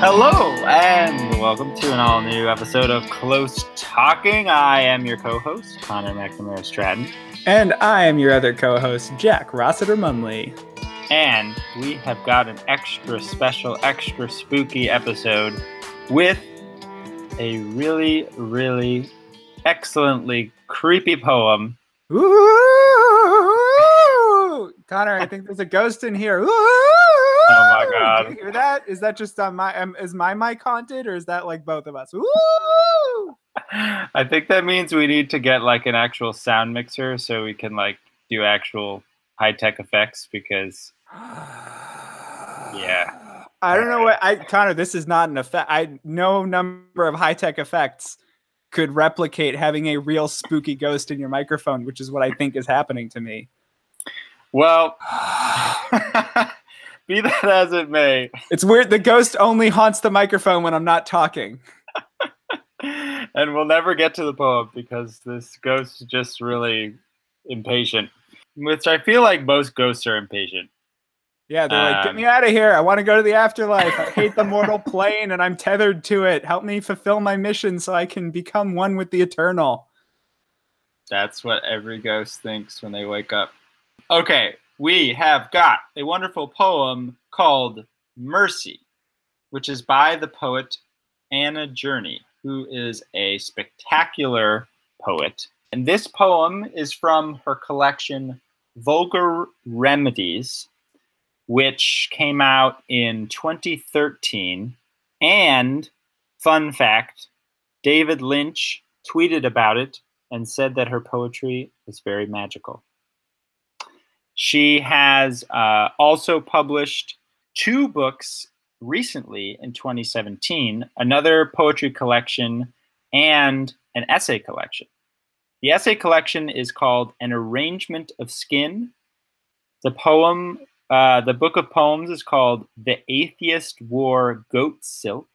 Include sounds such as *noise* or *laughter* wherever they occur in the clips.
Hello, and welcome to an all new episode of Close Talking. I am your co host, Connor McNamara Stratton, And I am your other co-host, Jack Rossiter Munley. and we have got an extra special, extra spooky episode with a really, really excellently creepy poem. Ooh! Connor, I think there's a ghost in here. Ooh! *laughs* Oh my God. Did you hear that? Is that just on my? Um, is my mic haunted, or is that like both of us? Ooh! I think that means we need to get like an actual sound mixer so we can like do actual high tech effects because Yeah. I don't know what I Connor. This is not an effect. I no number of high tech effects could replicate having a real spooky ghost in your microphone, which is what I think is happening to me. Well, *sighs* be that as it may, It's weird. The ghost only haunts the microphone when I'm not talking. *laughs* and we'll never get to the poem because this ghost is just really impatient, which I feel like most ghosts are impatient. Yeah, they're like, get Um, me out of here. I want to go to the afterlife. I hate the mortal plane and I'm tethered to it. Help me fulfill my mission so I can become one with the eternal. That's what every ghost thinks when they wake up. Okay, we have got a wonderful poem called Mercy, which is by the poet Anna Journey, who is a spectacular poet. And this poem is from her collection Vulgar Remedies, which came out in 2013. And, fun fact, David Lynch tweeted about it and said that her poetry is very magical. She has uh, also published two books recently in 2017 another poetry collection and an essay collection. The essay collection is called An Arrangement of Skin. The poem, uh, the book of poems is called The Atheist Wore Goat Silk.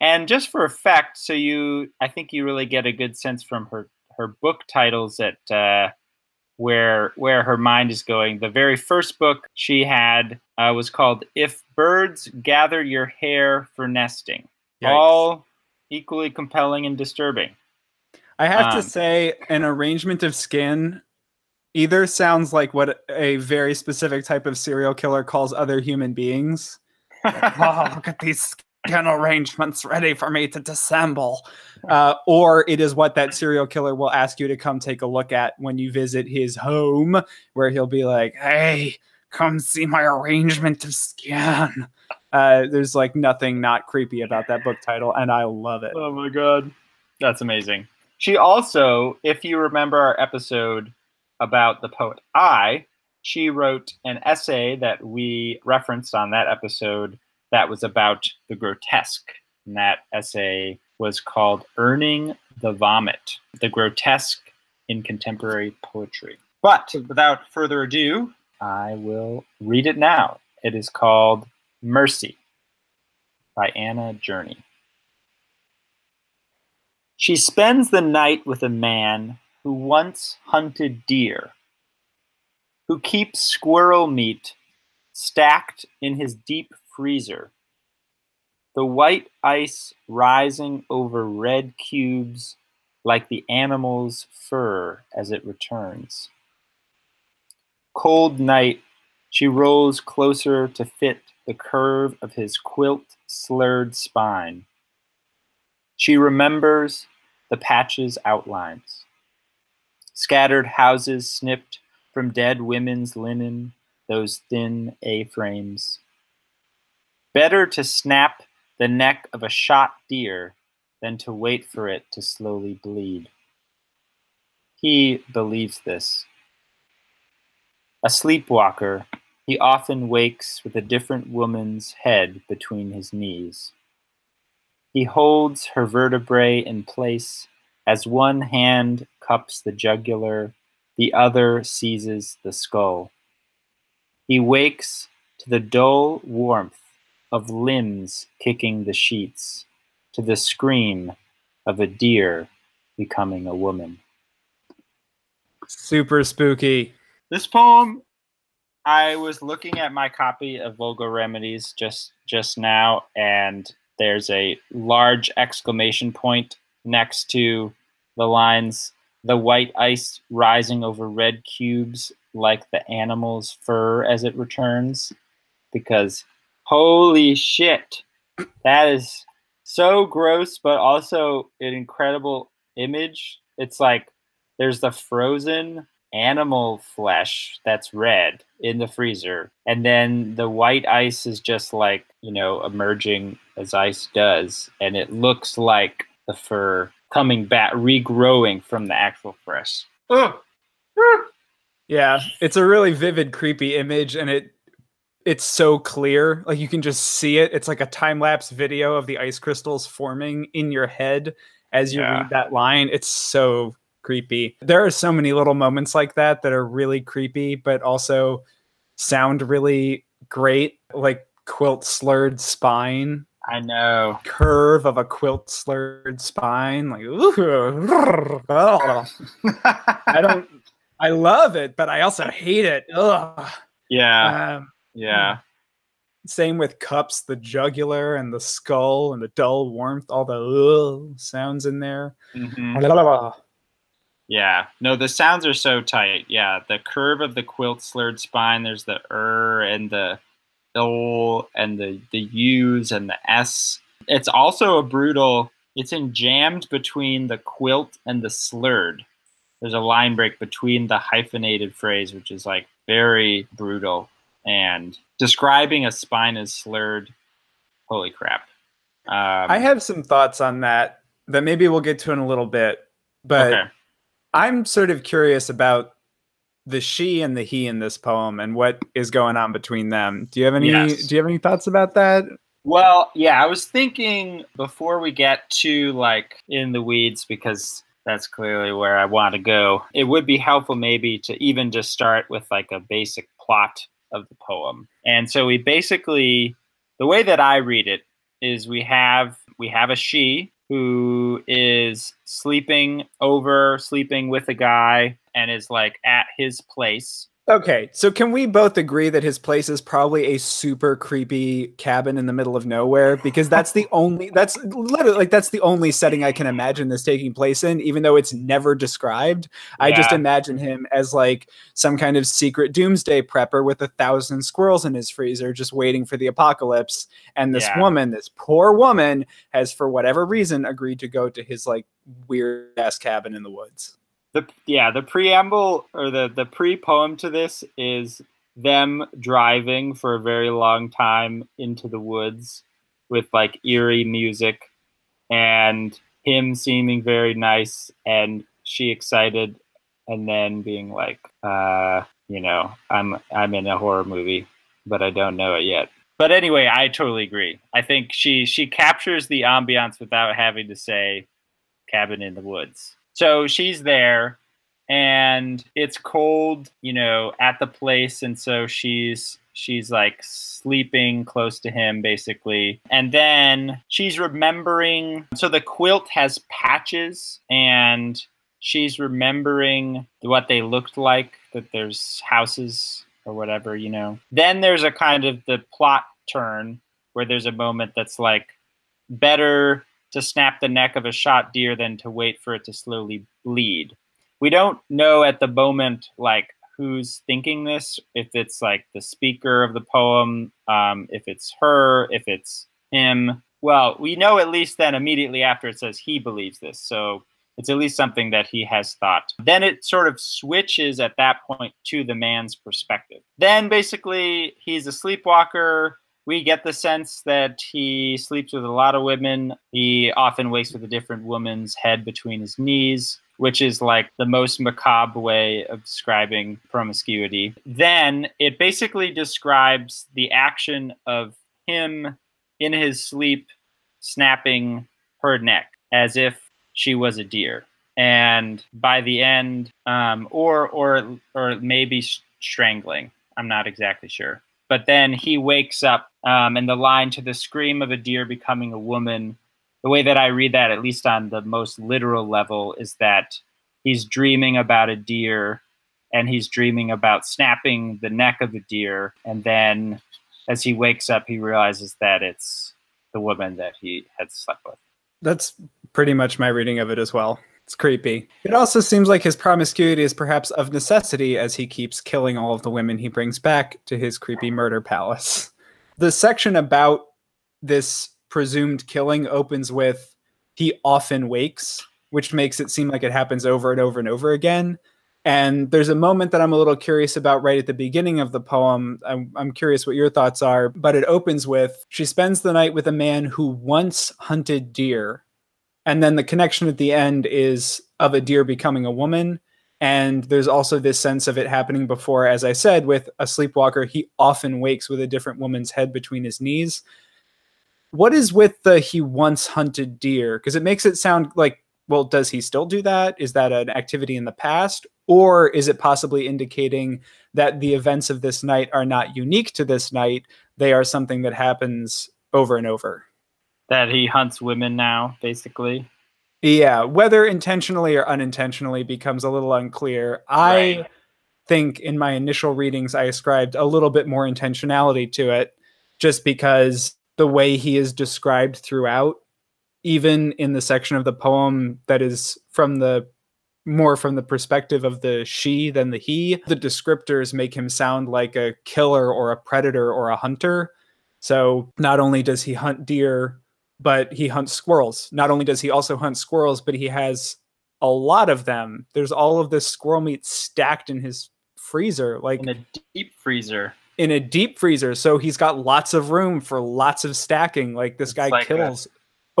And just for effect, so you, I think you really get a good sense from her her book titles that uh, where where her mind is going. The very first book she had uh, was called "If Birds Gather Your Hair for Nesting." Yikes. All equally compelling and disturbing. I have Um, to say, an arrangement of skin either sounds like what a very specific type of serial killer calls other human beings. *laughs* oh, look at these skin arrangements ready for me to dissemble. Uh, or it is what that serial killer will ask you to come take a look at when you visit his home, where he'll be like, hey, come see my arrangement of skin. Uh, there's like nothing not creepy about that book title, and I love it. Oh my god. That's amazing. She also, if you remember our episode about the poet I, she wrote an essay that we referenced on that episode that was about the grotesque. And that essay was called Earning the Vomit, the grotesque in contemporary poetry. But without further ado, I will read it now. It is called Mercy by Anna Journey. She spends the night with a man who once hunted deer, who keeps squirrel meat stacked in his deep freezer, the white ice rising over red cubes like the animal's fur as it returns. Cold night, she rolls closer to fit the curve of his quilt slurred spine. She remembers the patch's outlines. Scattered houses snipped from dead women's linen, those thin A frames. Better to snap the neck of a shot deer than to wait for it to slowly bleed. He believes this. A sleepwalker, he often wakes with a different woman's head between his knees. He holds her vertebrae in place as one hand cups the jugular, the other seizes the skull. He wakes to the dull warmth of limbs kicking the sheets, to the scream of a deer becoming a woman. Super spooky. This poem, I was looking at my copy of Vulgar Remedies just just now, and there's a large exclamation point next to the lines the white ice rising over red cubes like the animal's fur as it returns because holy shit. That is so gross but also an incredible image. It's like there's the frozen animal flesh that's red in the freezer and then the white ice is just like you know emerging as ice does and it looks like the fur coming back regrowing from the actual fresh. Yeah, it's a really vivid, creepy image, and it it's so clear. Like you can just see it. It's like a time lapse video of the ice crystals forming in your head as you Yeah. read that line. It's so creepy. There are so many little moments like that that are really creepy, but also sound really great. Like quilt slurred spine, i know curve of a quilt slurred spine. Like, ooh, *laughs* I don't. I love it, but I also hate it. Ugh. *laughs* yeah Um, yeah same with cups, the jugular and the skull and the dull warmth, all the ugh sounds in there. Mhm. Yeah, no, the sounds are so tight. Yeah, the curve of the quilt slurred spine. There's the er and the l and the the u's and the s. It's also a brutal. It's enjambed between the quilt and the slurred. There's a line break between the hyphenated phrase, which is like very brutal and describing a spine as slurred. Holy crap! Um, I have some thoughts on that that maybe we'll get to in a little bit, but okay. I'm sort of curious about the she and the he in this poem and what is going on between them. Do you have any Yes. do you have any thoughts about that? Well, yeah, I was thinking before we get to like in the weeds because that's clearly where I want to go. It would be helpful maybe to even just start with like a basic plot of the poem. And so we basically the way that I read it is we have we have a she who is sleeping over sleeping with a guy and is like at his place Okay, so can we both agree that his place is probably a super creepy cabin in the middle of nowhere? Because that's the only that's literally like that's the only setting I can imagine this taking place in, even though it's never described. I just imagine him as like some kind of secret doomsday prepper with a thousand squirrels in his freezer, just waiting for the apocalypse. And this Yeah. woman, this poor woman, has for whatever reason agreed to go to his like weird ass cabin in the woods. The yeah the preamble or the the pre-poem to this is them driving for a very long time into the woods with like eerie music and him seeming very nice and she excited and then being like uh you know i'm i'm in a horror movie but i don't know it yet. But anyway i totally agree. I think she she captures the ambiance without having to say cabin in the woods so she's there and it's cold you know at the place and so she's she's like sleeping close to him basically. And then she's remembering so the quilt has patches and she's remembering what they looked like that there's houses or whatever you know. Then there's a kind of the plot turn where there's a moment that's like better to snap the neck of a shot deer than to wait for it to slowly bleed. We don't know at the moment like who's thinking this, if it's like the speaker of the poem, um, if it's her, if it's him. Well, we know at least then immediately after it says he believes this. So it's at least something that he has thought. Then it sort of switches at that point to the man's perspective. Then basically he's a sleepwalker we get the sense that he sleeps with a lot of women. He often wakes with a different woman's head between his knees, which is like the most macabre way of describing promiscuity. Then it basically describes the action of him in his sleep snapping her neck as if she was a deer. And by the end, um, or or or maybe strangling. I'm not exactly sure but then he wakes up um, and the line to the scream of a deer becoming a woman the way that i read that at least on the most literal level is that he's dreaming about a deer and he's dreaming about snapping the neck of a deer and then as he wakes up he realizes that it's the woman that he had slept with. That's pretty much my reading of it as well. It's creepy. It also seems like his promiscuity is perhaps of necessity as he keeps killing all of the women he brings back to his creepy murder palace. The section about this presumed killing opens with he often wakes, which makes it seem like it happens over and over and over again. And there's a moment that I'm a little curious about right at the beginning of the poem. I'm, I'm, curious what your thoughts are, but it opens with She spends the night with a man who once hunted deer and then the connection at the end is of a deer becoming a woman. And there's also this sense of it happening before as i said with a sleepwalker. He often wakes with a different woman's head between his knees. What is with the he once hunted deer? Because it makes it sound like well does he still do that? Is that an activity in the past? Or is it possibly indicating that the events of this night are not unique to this night? They are something that happens over and over that he hunts women now, basically. Yeah, whether intentionally or unintentionally becomes a little unclear. Right. I think in my initial readings, I ascribed a little bit more intentionality to it, just because the way he is described throughout, even in the section of the poem that is from the more from the perspective of the she than the he, the descriptors make him sound like a killer or a predator or a hunter. So not only does he hunt deer but he hunts squirrels. Not only does he also hunt squirrels, but he has a lot of them. There's all of this squirrel meat stacked in his freezer, like in a deep freezer. In a deep freezer, so he's got lots of room for lots of stacking. Like this it's guy like kills a,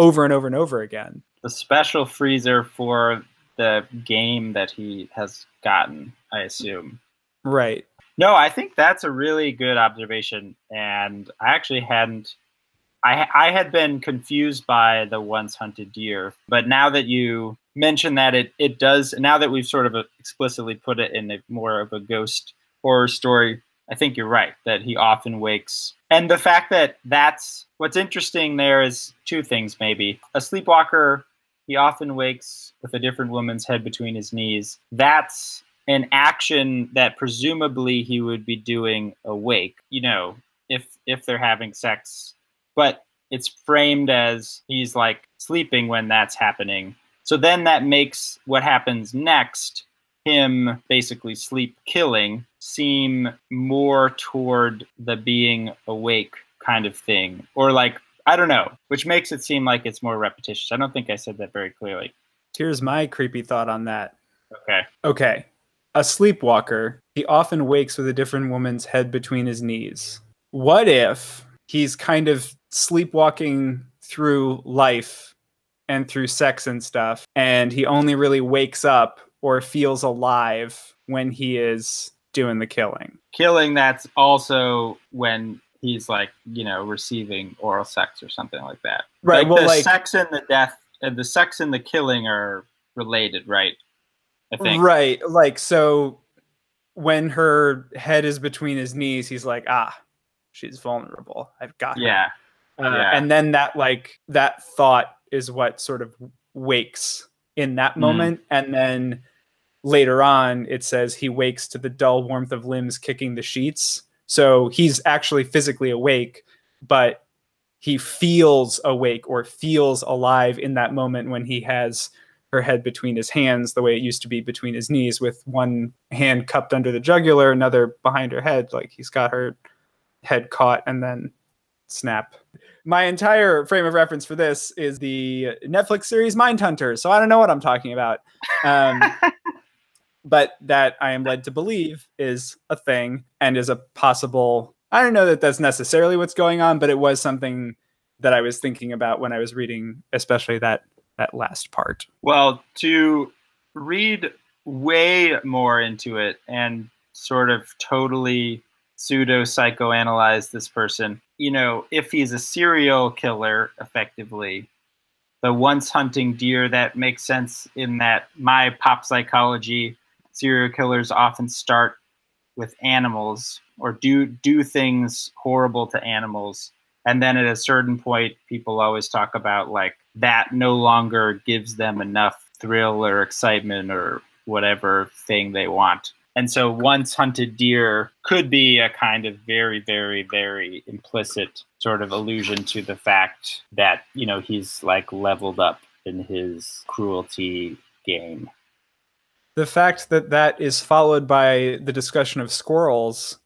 over and over and over again. The special freezer for the game that he has gotten, I assume. Right. No, I think that's a really good observation, and I actually hadn't I I had been confused by the once hunted deer, but now that you mention that it it does now that we've sort of explicitly put it in a more of a ghost horror story, I think you're right that he often wakes. And the fact that that's what's interesting there is two things maybe. A sleepwalker, he often wakes with a different woman's head between his knees. That's an action that presumably he would be doing awake, you know, if if they're having sex but it's framed as he's like sleeping when that's happening. So then that makes what happens next, him basically sleep killing, seem more toward the being awake kind of thing. Or like, I don't know, which makes it seem like it's more repetitious. I don't think I said that very clearly. Here's my creepy thought on that. Okay. Okay. A sleepwalker, he often wakes with a different woman's head between his knees. What if he's kind of sleepwalking through life and through sex and stuff and he only really wakes up or feels alive when he is doing the killing. Killing that's also when he's like you know receiving oral sex or something like that. Right like well the like sex and the death and the sex and the killing are related right? I think. Right like so when her head is between his knees he's like ah she's vulnerable. I've got her. Uh, yeah. And then that like that thought is what sort of wakes in that mm. moment, and then later on it says he wakes to the dull warmth of limbs kicking the sheets. So he's actually physically awake, but he feels awake or feels alive in that moment when he has her head between his hands the way it used to be between his knees with one hand cupped under the jugular another behind her head like he's got her head caught and then snap. My entire frame of reference for this is the Netflix series Mindhunter, so I don't know what I'm talking about. Um, *laughs* but that I am led to believe is a thing and is a possible. I don't know that that's necessarily what's going on, but it was something that I was thinking about when I was reading, especially that that last part. Well, to read way more into it and sort of totally pseudo psychoanalyze this person. You know, if he's a serial killer, effectively, the once hunting deer, that makes sense in that my pop psychology serial killers often start with animals or do do things horrible to animals. And then at a certain point people always talk about like that no longer gives them enough thrill or excitement or whatever thing they want And so once hunted deer could be a kind of very, very, very implicit sort of allusion to the fact that, you know, he's like leveled up in his cruelty game. The fact that that is followed by the discussion of squirrels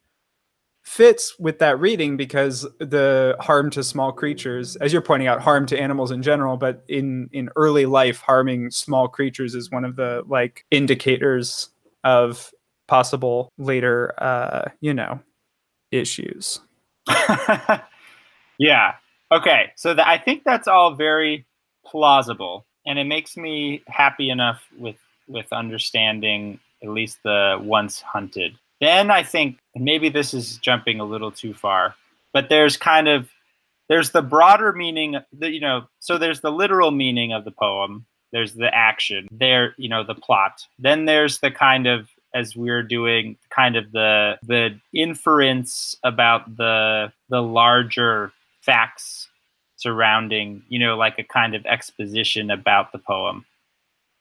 fits with that reading because the harm to small creatures as you're pointing out harm to animals in general but in in early life harming small creatures is one of the like indicators of possible later uh you know issues. *laughs* Yeah. Okay. So i think that's all very plausible and it makes me happy enough with with understanding at least the once hunted. Then I think maybe this is jumping a little too far, but there's kind of there's the broader meaning that you know so there's the literal meaning of the poem. There's the action. There you know the plot. Then there's the kind of as we're doing kind of the the inference about the the larger facts surrounding you know like a kind of exposition about the poem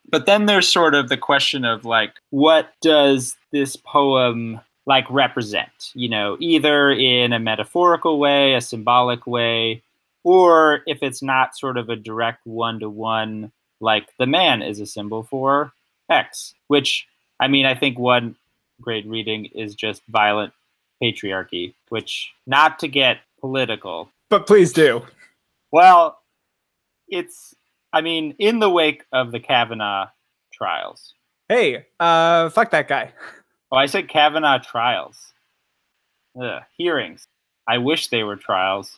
but then there's sort of the question of like, what does this poem like represent? You know, either in a metaphorical way, a symbolic way, or if it's not sort of a direct one to one, like the man is a symbol for X, which I mean, I think one great reading is just violent patriarchy, which not to get political. But please do. Well, it's I mean, in the wake of the Kavanaugh trials. Hey, uh, fuck that guy. Oh, I said Kavanaugh trials. Ugh, hearings. I wish they were trials.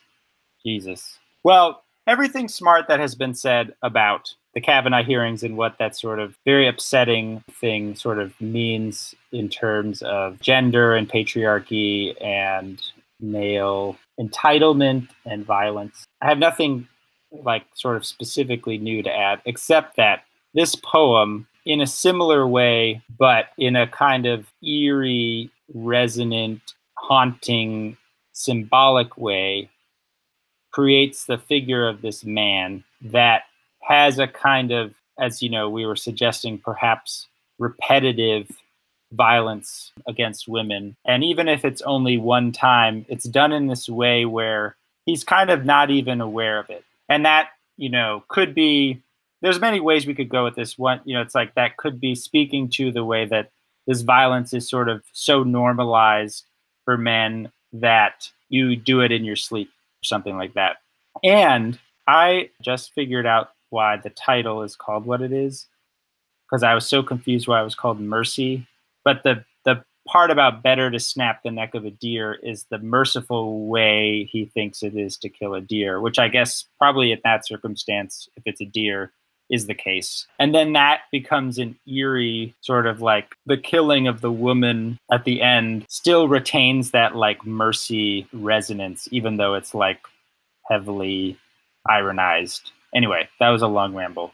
Jesus. Well, everything smart that has been said about the Kavanaugh hearings and what that sort of very upsetting thing sort of means in terms of gender and patriarchy and male entitlement and violence. I have nothing like sort of specifically new to add, except that this poem, in a similar way, but in a kind of eerie, resonant, haunting, symbolic way, creates the figure of this man that has a kind of, as you know, we were suggesting, perhaps repetitive violence against women. And even if it's only one time, it's done in this way where he's kind of not even aware of it. And that you know could be there's many ways we could go with this. One you know it's like that could be speaking to the way that this violence is sort of so normalized for men that you do it in your sleep something like that. And i just figured out why the title is called what it is because i was so confused why it was called mercy. But the the part about better to snap the neck of a deer is the merciful way he thinks it is to kill a deer, which I guess probably in that circumstance, if it's a deer, is the case. And then that becomes an eerie sort of like the killing of the woman at the end still retains that like mercy resonance, even though it's like heavily ironized. Anyway, that was a long ramble.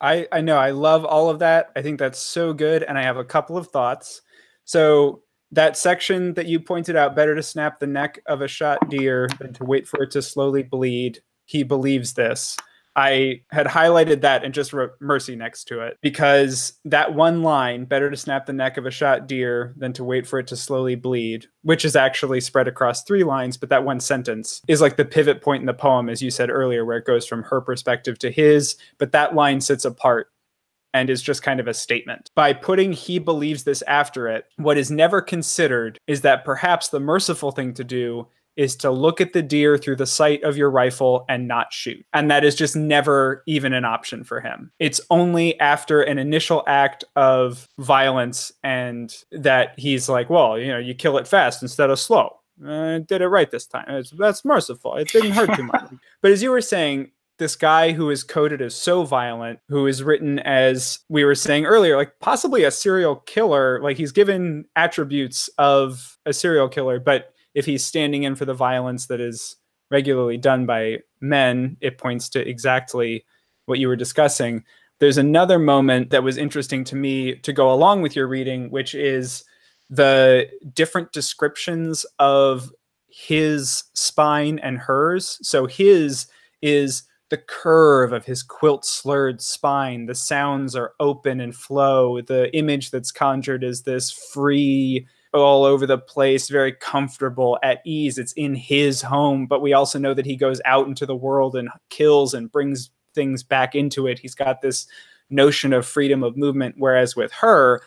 I, I know. I love all of that. I think that's so good. And I have a couple of thoughts. So that section that you pointed out, better to snap the neck of a shot deer than to wait for it to slowly bleed. He believes this. I had highlighted that and just wrote mercy next to it because that one line, better to snap the neck of a shot deer than to wait for it to slowly bleed, which is actually spread across three lines, but that one sentence is like the pivot point in the poem, as you said earlier, where it goes from her perspective to his, but that line sits apart and is just kind of a statement. By putting he believes this after it, what is never considered is that perhaps the merciful thing to do is to look at the deer through the sight of your rifle and not shoot. And that is just never even an option for him. It's only after an initial act of violence and that he's like, well, you know, you kill it fast instead of slow. Uh, I did it right this time. It's, that's merciful. It didn't hurt too much. *laughs* but as you were saying, this guy who is coded as so violent, who is written as we were saying earlier, like possibly a serial killer. Like he's given attributes of a serial killer, but if he's standing in for the violence that is regularly done by men, it points to exactly what you were discussing. There's another moment that was interesting to me to go along with your reading, which is the different descriptions of his spine and hers. So his is the curve of his quilt slurred spine. The sounds are open and flow. The image that's conjured is this free, all over the place, very comfortable, at ease. It's in his home, but we also know that he goes out into the world and kills and brings things back into it. He's got this notion of freedom of movement. Whereas with her,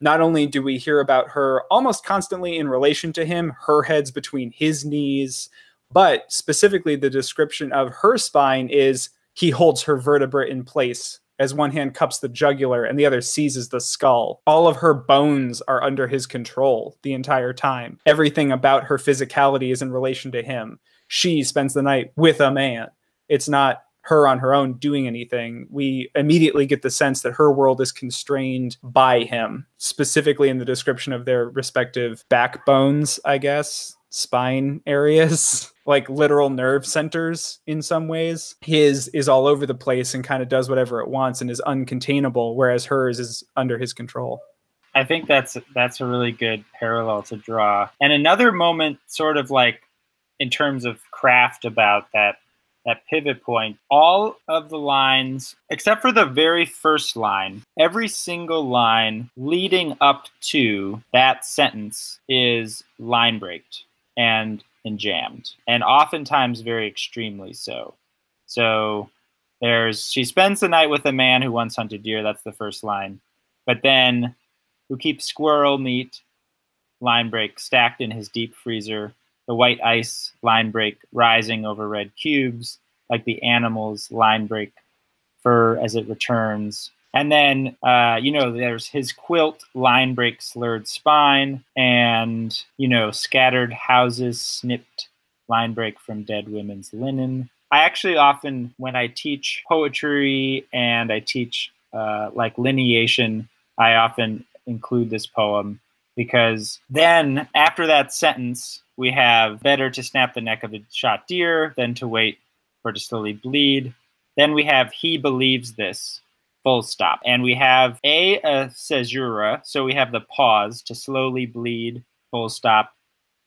not only do we hear about her almost constantly in relation to him, her head's between his knees, but specifically the description of her spine is he holds her vertebra in place as one hand cups the jugular and the other seizes the skull. All of her bones are under his control the entire time. Everything about her physicality is in relation to him. She spends the night with a man. It's not her on her own doing anything, we immediately get the sense that her world is constrained by him, specifically in the description of their respective backbones, I guess, spine areas, *laughs* like literal nerve centers in some ways. His is all over the place and kind of does whatever it wants and is uncontainable, whereas hers is under his control. I think that's that's a really good parallel to draw. And another moment sort of like in terms of craft about that that pivot point, all of the lines, except for the very first line, every single line leading up to that sentence is line breaked and jammed, and oftentimes very extremely so. So there's she spends the night with a man who once hunted deer. That's the first line, but then who keeps squirrel meat line break stacked in his deep freezer the white ice line break rising over red cubes, like the animal's line break fur as it returns. And then, uh, you know, there's his quilt line break slurred spine, and, you know, scattered houses snipped line break from dead women's linen. I actually often, when I teach poetry and I teach uh, like lineation, I often include this poem because then after that sentence, we have better to snap the neck of a shot deer than to wait for it to slowly bleed. Then we have he believes this, full stop. And we have a, a caesura, so we have the pause to slowly bleed, full stop.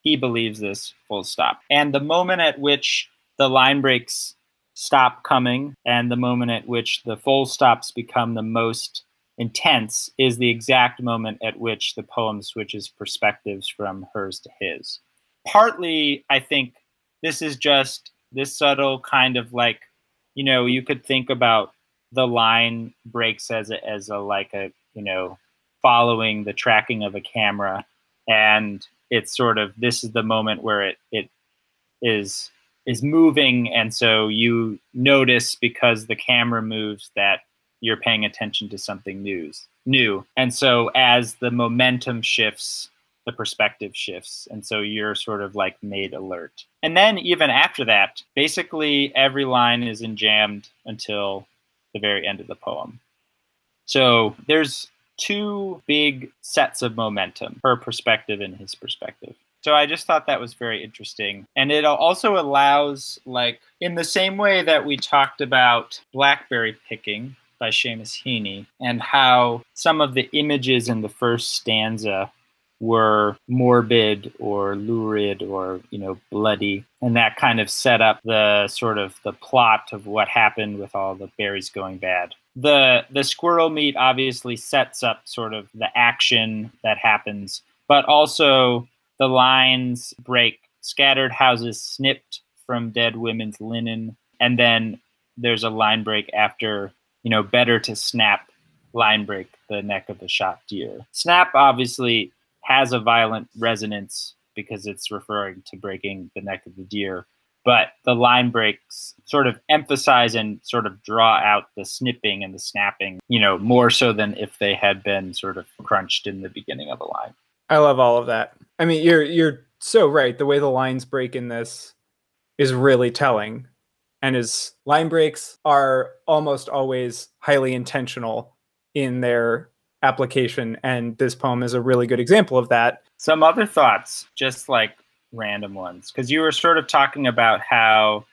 He believes this, full stop. And the moment at which the line breaks stop coming and the moment at which the full stops become the most intense is the exact moment at which the poem switches perspectives from hers to his partly I think this is just this subtle kind of like, you know, you could think about the line breaks as a, as a like a you know following the tracking of a camera and it's sort of this is the moment where it it is is moving and so you notice because the camera moves that you're paying attention to something news new and so as the momentum shifts the perspective shifts. And so you're sort of like made alert. And then even after that, basically every line is enjambed until the very end of the poem. So there's two big sets of momentum her perspective and his perspective. So I just thought that was very interesting. And it also allows, like, in the same way that we talked about blackberry picking by Seamus Heaney and how some of the images in the first stanza were morbid or lurid or you know bloody. And that kind of set up the sort of the plot of what happened with all the berries going bad. The the squirrel meat obviously sets up sort of the action that happens but also the lines break. Scattered houses snipped from dead women's linen and then there's a line break after you know better to snap line break the neck of the shot deer. Snap obviously has a violent resonance because it's referring to breaking the neck of the deer. But the line breaks sort of emphasize and sort of draw out the snipping and the snapping, you know, more so than if they had been sort of crunched in the beginning of a line. I love all of that. I mean, you're you're so right. The way the lines break in this is really telling. And his line breaks are almost always highly intentional in their application. And this poem is a really good example of that. Some other thoughts, just like random ones, because you were sort of talking about how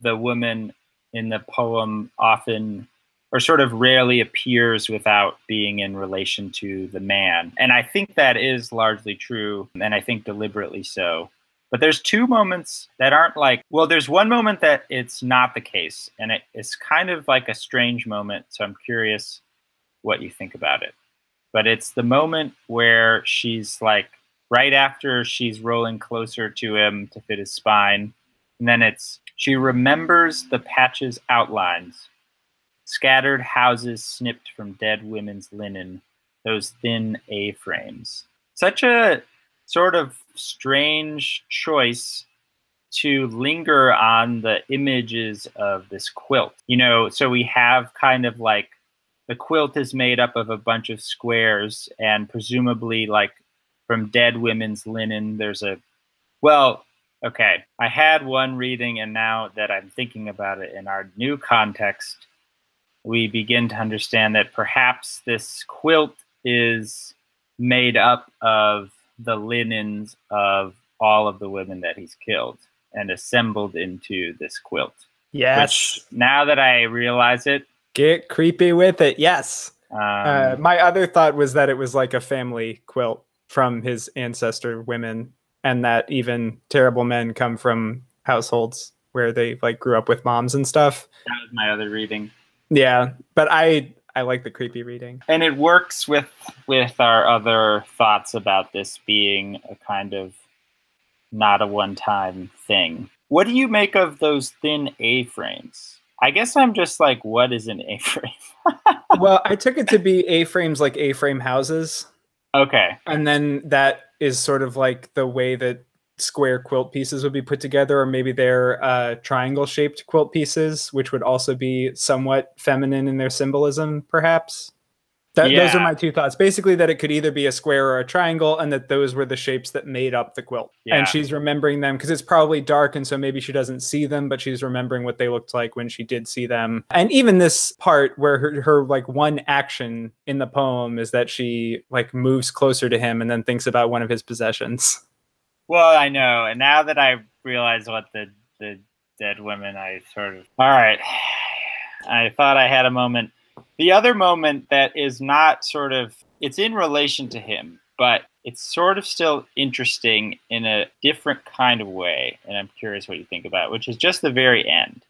the woman in the poem often or sort of rarely appears without being in relation to the man. And I think that is largely true, and I think deliberately so. But there's two moments that aren't like, well, there's one moment that it's not the case. And it, it's kind of like a strange moment. So I'm curious what you think about it. But it's the moment where she's like, right after she's rolling closer to him to fit his spine. And then it's, she remembers the patch's outlines, scattered houses snipped from dead women's linen, those thin A frames. Such a sort of strange choice to linger on the images of this quilt. You know, so we have kind of like the quilt is made up of a bunch of squares and presumably like from dead women's linen there's a well okay i had one reading and now that i'm thinking about it in our new context we begin to understand that perhaps this quilt is made up of the linens of all of the women that he's killed and assembled into this quilt. Yes. Which, now that I realize it, get creepy with it. Yes. Um, uh, my other thought was that it was like a family quilt from his ancestor women, and that even terrible men come from households where they like grew up with moms and stuff. That was my other reading. Yeah, but I I like the creepy reading. And it works with with our other thoughts about this being a kind of not a one-time thing. What do you make of those thin A-frames? I guess I'm just like, what is an A-frame? *laughs* well, I took it to be A-frames like A-frame houses. Okay. And then that is sort of like the way that square quilt pieces would be put together, or maybe they're uh, triangle shaped quilt pieces, which would also be somewhat feminine in their symbolism, perhaps. That, Yeah. Those are my two thoughts. Basically, that it could either be a square or a triangle, and that those were the shapes that made up the quilt. Yeah. And she's remembering them because it's probably dark, and so maybe she doesn't see them, but she's remembering what they looked like when she did see them. And even this part where her, her like one action in the poem is that she like moves closer to him and then thinks about one of his possessions. Well, I know, and now that I realize what the the dead women, I sort of all right. *sighs* I thought I had a moment. The other moment that is not sort of it's in relation to him, but it's sort of still interesting in a different kind of way, and I'm curious what you think about, it, which is just the very end.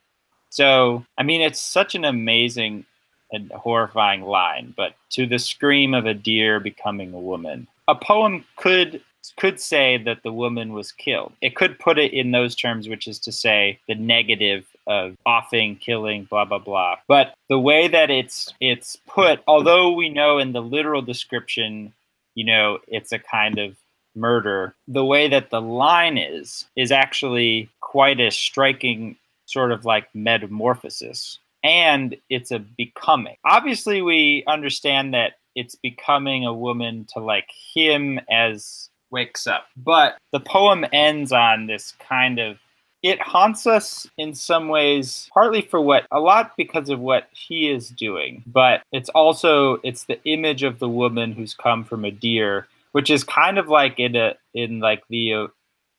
So, I mean, it's such an amazing and horrifying line, but to the scream of a deer becoming a woman. A poem could could say that the woman was killed. It could put it in those terms, which is to say the negative of offing, killing, blah blah blah. But the way that it's it's put, although we know in the literal description, you know, it's a kind of murder, the way that the line is is actually quite a striking sort of like metamorphosis. And it's a becoming. Obviously, we understand that it's becoming a woman to like him as wakes up. But the poem ends on this kind of it haunts us in some ways partly for what a lot because of what he is doing but it's also it's the image of the woman who's come from a deer which is kind of like in a in like the uh,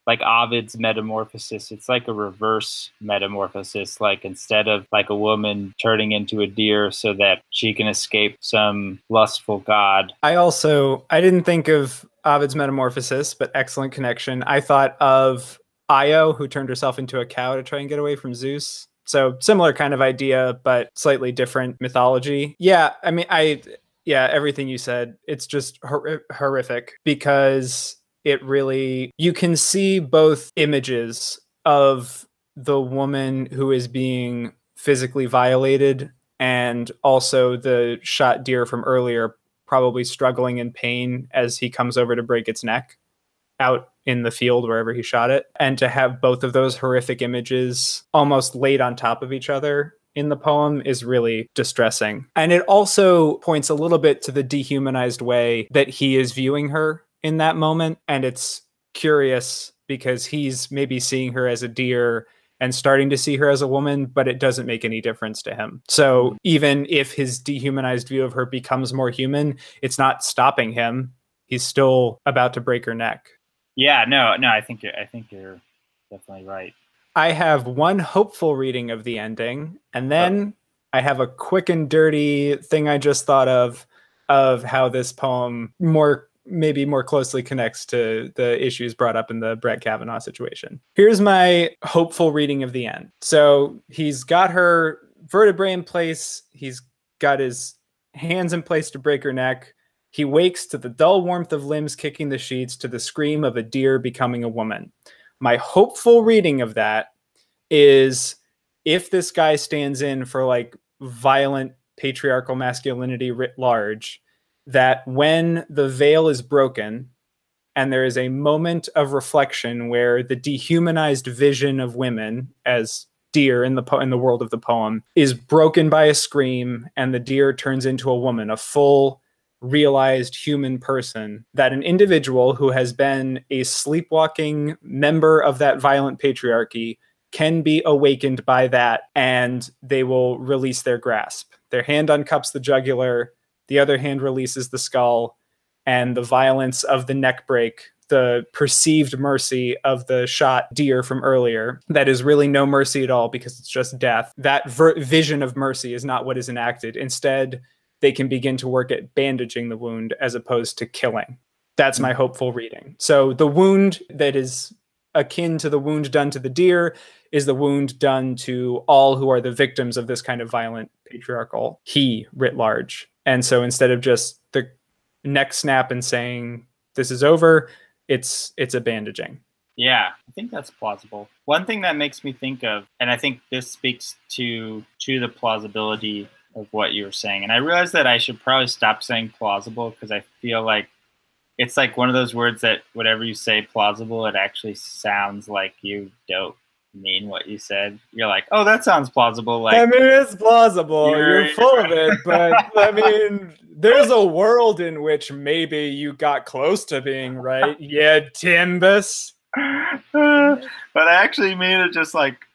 like Ovid's metamorphosis it's like a reverse metamorphosis like instead of like a woman turning into a deer so that she can escape some lustful god I also I didn't think of Ovid's metamorphosis, but excellent connection. I thought of Io, who turned herself into a cow to try and get away from Zeus. So similar kind of idea, but slightly different mythology. Yeah, I mean, I yeah, everything you said, it's just hor- horrific because it really you can see both images of the woman who is being physically violated and also the shot deer from earlier probably struggling in pain as he comes over to break its neck out in the field wherever he shot it. And to have both of those horrific images almost laid on top of each other in the poem is really distressing. And it also points a little bit to the dehumanized way that he is viewing her in that moment. And it's curious because he's maybe seeing her as a deer and starting to see her as a woman, but it doesn't make any difference to him. So even if his dehumanized view of her becomes more human, it's not stopping him. He's still about to break her neck. yeah no no i think you're i think you're definitely right I have one hopeful reading of the ending, and oh. then I have a quick and dirty thing I just thought of of how this poem more maybe more closely connects to the issues brought up in the Brett Kavanaugh situation. Here's my hopeful reading of the end. So he's got her vertebrae in place, he's got his hands in place to break her neck. He wakes to the dull warmth of limbs kicking the sheets, to the scream of a deer becoming a woman. My hopeful reading of that is if this guy stands in for like violent patriarchal masculinity writ large, that when the veil is broken and there is a moment of reflection where the dehumanized vision of women as deer in the po- in the world of the poem is broken by a scream and the deer turns into a woman a full realized human person that an individual who has been a sleepwalking member of that violent patriarchy can be awakened by that and they will release their grasp. Their hand uncups the jugular the other hand releases the skull, and the violence of the neck break, the perceived mercy of the shot deer from earlier, that is really no mercy at all because it's just death. That ver- vision of mercy is not what is enacted. Instead, they can begin to work at bandaging the wound as opposed to killing. That's my mm. hopeful reading. So the wound that is akin to the wound done to the deer is the wound done to all who are the victims of this kind of violent patriarchal he writ large. And so instead of just the neck snap and saying this is over, it's it's a bandaging. Yeah, I think that's plausible. One thing that makes me think of, and I think this speaks to to the plausibility of what you were saying, and I realize that I should probably stop saying plausible because I feel like it's like one of those words that whatever you say plausible, it actually sounds like you don't mean what you said. You're like, oh, that sounds plausible. Like, I mean, it's plausible. You're, You're full of it, but I mean, there's a world in which maybe you got close to being right. Yeah, Timbus. *laughs* but I actually mean it just like,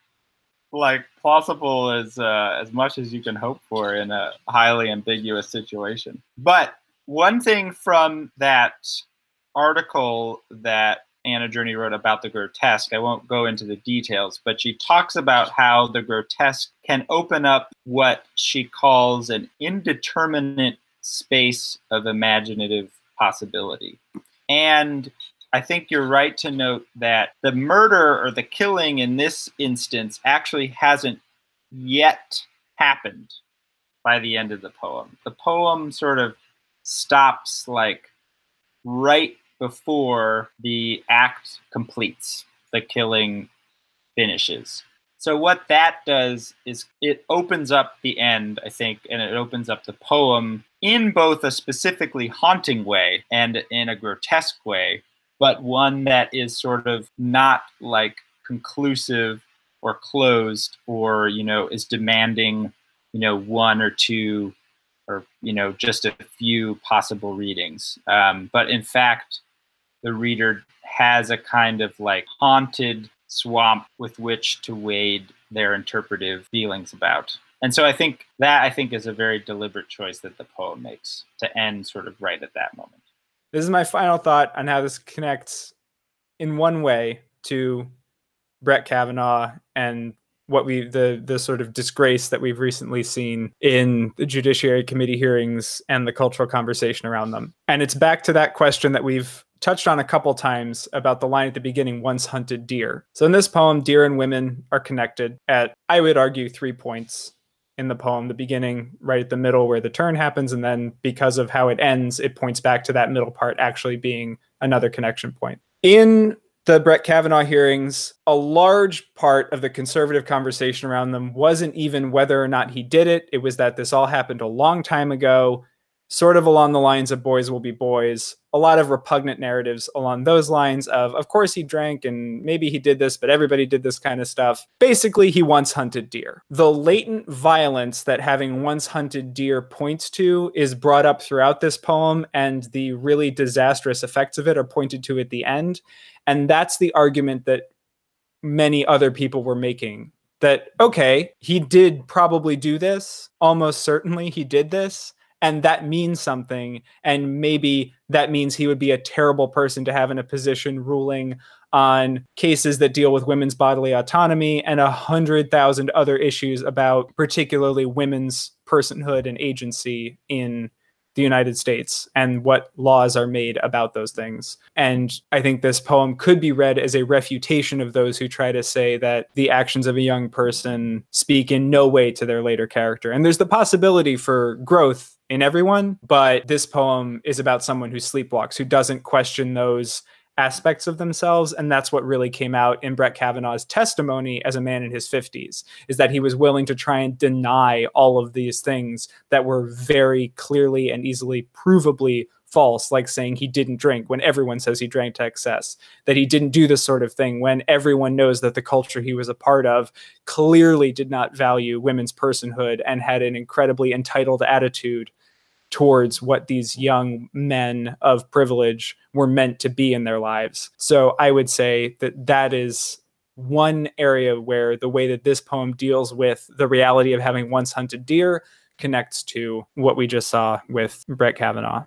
like plausible as uh, as much as you can hope for in a highly ambiguous situation. But one thing from that article that Anna Journey wrote about the grotesque. I won't go into the details, but she talks about how the grotesque can open up what she calls an indeterminate space of imaginative possibility. And I think you're right to note that the murder or the killing in this instance actually hasn't yet happened by the end of the poem. The poem sort of stops like right before the act completes, the killing finishes. So what that does is it opens up the end, I think, and it opens up the poem in both a specifically haunting way and in a grotesque way, but one that is sort of not like conclusive or closed or, you know, is demanding, you know, one or two or, you know, just a few possible readings. Um, but in fact, the reader has a kind of like haunted swamp with which to wade their interpretive feelings about. And so I think that I think is a very deliberate choice that the poem makes to end sort of right at that moment. This is my final thought on how this connects in one way to Brett Kavanaugh and what we the the sort of disgrace that we've recently seen in the judiciary committee hearings and the cultural conversation around them. And it's back to that question that we've touched on a couple times about the line at the beginning once hunted deer. So in this poem, deer and women are connected at, I would argue, three points in the poem the beginning, right at the middle where the turn happens. And then because of how it ends, it points back to that middle part actually being another connection point. In the Brett Kavanaugh hearings, a large part of the conservative conversation around them wasn't even whether or not he did it. It was that this all happened a long time ago sort of along the lines of boys will be boys a lot of repugnant narratives along those lines of of course he drank and maybe he did this but everybody did this kind of stuff. Basically he once hunted deer. The latent violence that having once hunted deer points to is brought up throughout this poem and the really disastrous effects of it are pointed to at the end. And that's the argument that many other people were making that okay he did probably do this. Almost certainly he did this and that means something and maybe that means he would be a terrible person to have in a position ruling on cases that deal with women's bodily autonomy and a hundred thousand other issues about particularly women's personhood and agency in the United States and what laws are made about those things. And I think this poem could be read as a refutation of those who try to say that the actions of a young person speak in no way to their later character. And there's the possibility for growth in everyone, but this poem is about someone who sleepwalks, who doesn't question those aspects of themselves. And that's what really came out in Brett Kavanaugh's testimony as a man in his 50s is that he was willing to try and deny all of these things that were very clearly and easily provably false like saying he didn't drink when everyone says he drank to excess that he didn't do this sort of thing when everyone knows that the culture he was a part of clearly did not value women's personhood and had an incredibly entitled attitude towards what these young men of privilege were meant to be in their lives. So I would say that that is one area where the way that this poem deals with the reality of having once hunted deer connects to what we just saw with Brett Kavanaugh.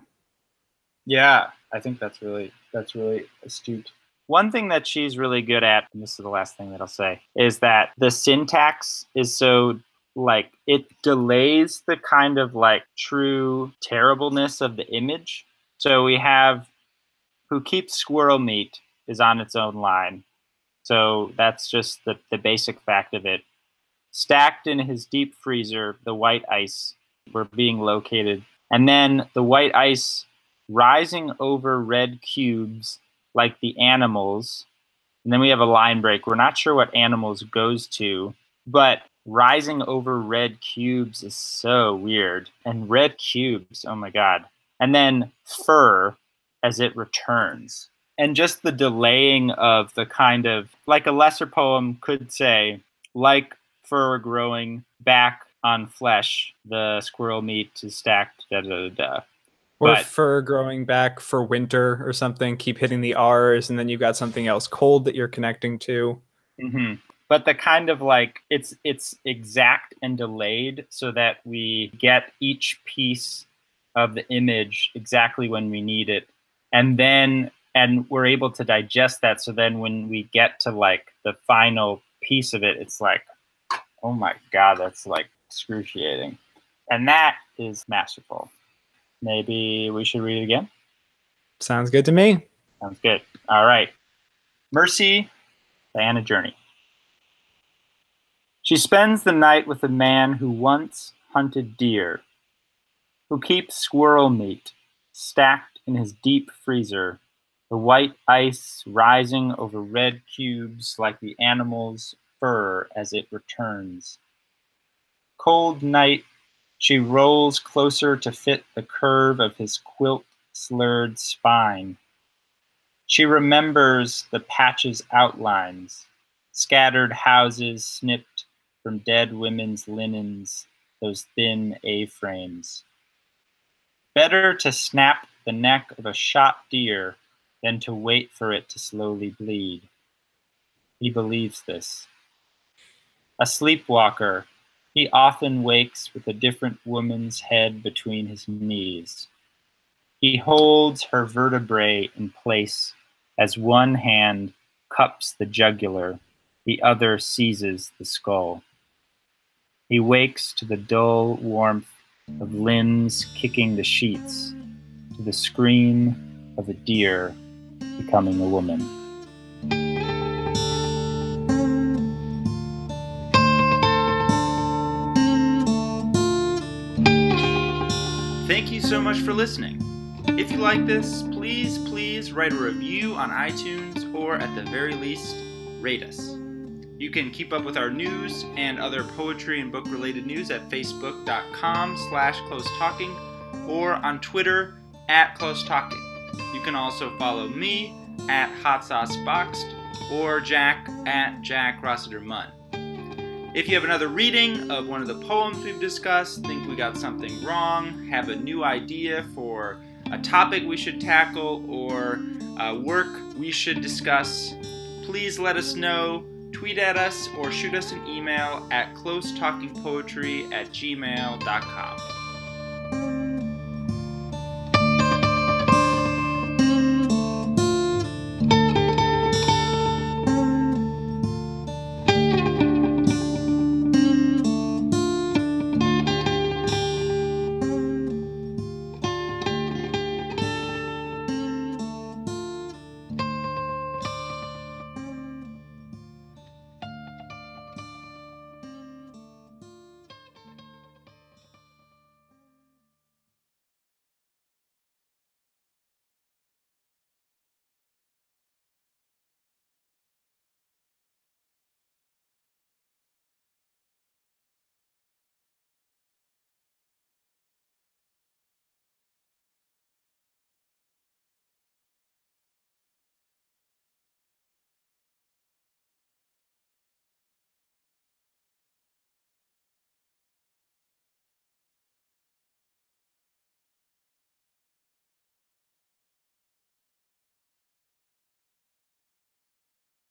Yeah, I think that's really that's really astute. One thing that she's really good at, and this is the last thing that I'll say, is that the syntax is so like it delays the kind of like true terribleness of the image. So we have who keeps squirrel meat is on its own line. So that's just the, the basic fact of it. Stacked in his deep freezer, the white ice were being located. And then the white ice rising over red cubes like the animals. And then we have a line break. We're not sure what animals goes to, but rising over red cubes is so weird. And red cubes, oh my god. And then fur as it returns. And just the delaying of the kind of like a lesser poem could say, like fur growing back on flesh, the squirrel meat is stacked, da da da. da. Or but, fur growing back for winter or something. Keep hitting the R's, and then you've got something else cold that you're connecting to. Mm-hmm but the kind of like it's it's exact and delayed so that we get each piece of the image exactly when we need it. And then and we're able to digest that. So then when we get to like the final piece of it it's like oh my god that's like excruciating. And that is masterful. Maybe we should read it again? Sounds good to me. Sounds good. All right. Mercy diana journey she spends the night with a man who once hunted deer, who keeps squirrel meat stacked in his deep freezer, the white ice rising over red cubes like the animal's fur as it returns. Cold night, she rolls closer to fit the curve of his quilt slurred spine. She remembers the patch's outlines, scattered houses snipped from dead women's linens, those thin A frames. Better to snap the neck of a shot deer than to wait for it to slowly bleed. He believes this. A sleepwalker, he often wakes with a different woman's head between his knees. He holds her vertebrae in place as one hand cups the jugular, the other seizes the skull. He wakes to the dull warmth of limbs kicking the sheets, to the scream of a deer becoming a woman. Thank you so much for listening. If you like this, please, please write a review on iTunes or at the very least, rate us. You can keep up with our news and other poetry and book related news at facebook.com slash close talking or on Twitter at close talking. You can also follow me at hot sauce boxed or Jack at Jack Rossiter Munley. If you have another reading of one of the poems we've discussed, think we got something wrong, have a new idea for a topic we should tackle, or work we should discuss, please let us know tweet at us or shoot us an email at closetalkingpoetry at gmail.com.